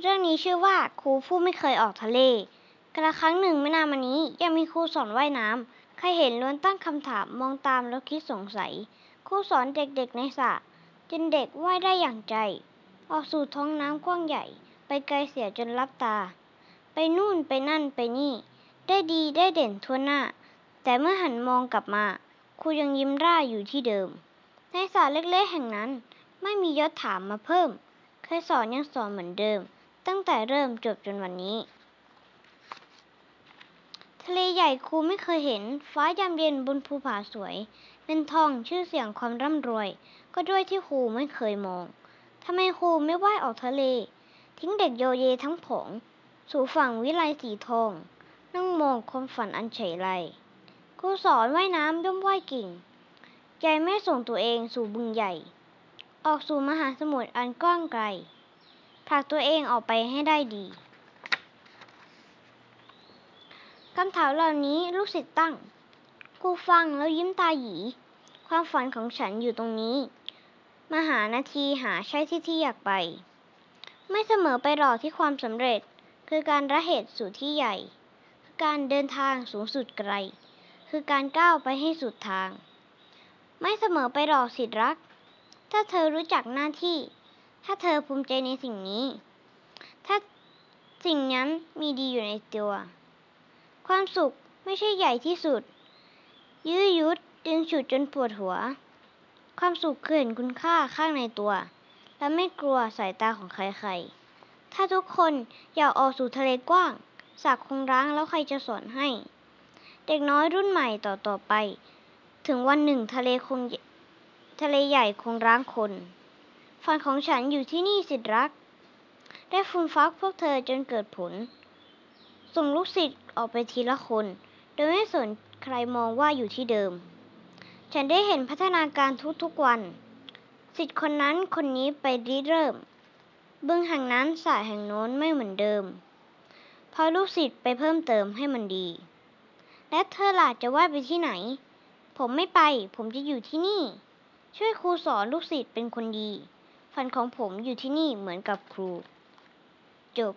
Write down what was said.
เรื่องนี้ชื่อว่าครูผู้ไม่เคยออกทะเล กระครั้งหนึ่งไม่นานมานี้ยังมีครูสอนว่ายน้ำ ใครเห็นล้วนตั้งคำถามมองตามแล้วคิดสงสัย ครูสอนเด็กๆในสระจนเด็กว่ายได้อย่างใจ ออกสู่ท้องน้ำกว้างใหญ่ ไปไกลเสียจนลับตา ไปนู่นไปนั่นไปนี่ ได้ดีได้เด่นทั่วหน้า แต่เมื่อหันมองกลับมา ครูยังยิ้มร่าอยู่ที่เดิม ในสระเล็กๆแห่งนั้น ไม่มียศถามมาเพิ่ม เคยสอนยังสอนเหมือนเดิม ตั้งแต่เริ่มจบจนวันนี้ ทะเลใหญ่ครูไม่เคยเห็น ฟ้ายามเย็นบนภูผาสวย เงินทองชื่อเสียงความร่ำรวย ก็ด้วยที่ครูไม่เคยมองทำไมครูไม่ว่ายออกทะเล ทิ้งเด็กโยเยทั้งผอง สู่ฝั่งวิไลสีทอง นั่งมองความฝันอันเฉยไรครูสอนว่ายน้ำย่อมว่ายเก่ง ใจไม่ส่งตัวเองสู่บึงใหญ่ ออกสู่มหาสมุทรอันกว้างไกล ผลักตัวเองออกไปให้ได้ดี คำถามเหล่านี้ลูกศิษย์ตั้งครูฟังแล้วยิ้มตาหยี ความฝันของฉันอยู่ตรงนี้มาหานาทีหาใช่ที่ที่อยากไป ไม่เสมอไปหรอกที่ความสำเร็จ คือการระเหตุสู่ที่ใหญ่ คือการเดินทางสูงสุดไกล คือการก้าวไปให้สุดทาง ไม่เสมอไปหรอกสิทธิรัก ถ้าเธอรู้จักหน้าที่ ถ้าเธอภูมิใจในสิ่งนี้ ถ้าสิ่งนั้นมีดีอยู่ในตัว ความสุขไม่ใช่ใหญ่ที่สุด ยื้อยุดดึงฉุดจนปวดหัว ความสุขคือเห็นคุณค่าข้างในตัว และไม่กลัวสายตาของใครๆ ถ้าทุกคนอยากออกสู่ทะเลกว้างสากคงร้างแล้วใครจะสอนให้ เด็กน้อยรุ่นใหม่ต่อๆไป ถึงวันหนึ่งทะเลคงทะเลใหญ่คงร้างคน ฝันของฉันอยู่ที่นี่สิทธิรัก ได้ฟูมฟักพวกเธอจนเกิดผล ส่งลูกศิษย์ออกไปทีละคน โดยไม่สนใครมองว่าอยู่ที่เดิม ฉันได้เห็นพัฒนาการทุกๆวันศิษย์คนนั้นคนนี้ไปริเริ่ม บึงแห่งนั้นสายแห่งโน้นไม่เหมือนเดิม พอลูกศิษย์ไปเพิ่มเติมให้มันดี และเธอล่ะจะว่าไปที่ไหน ผมไม่ไป ผมจะอยู่ที่นี่ ช่วยครูสอนลูกศิษย์เป็นคนดี ฝันของผมอยู่ที่นี่เหมือนกับครู จบ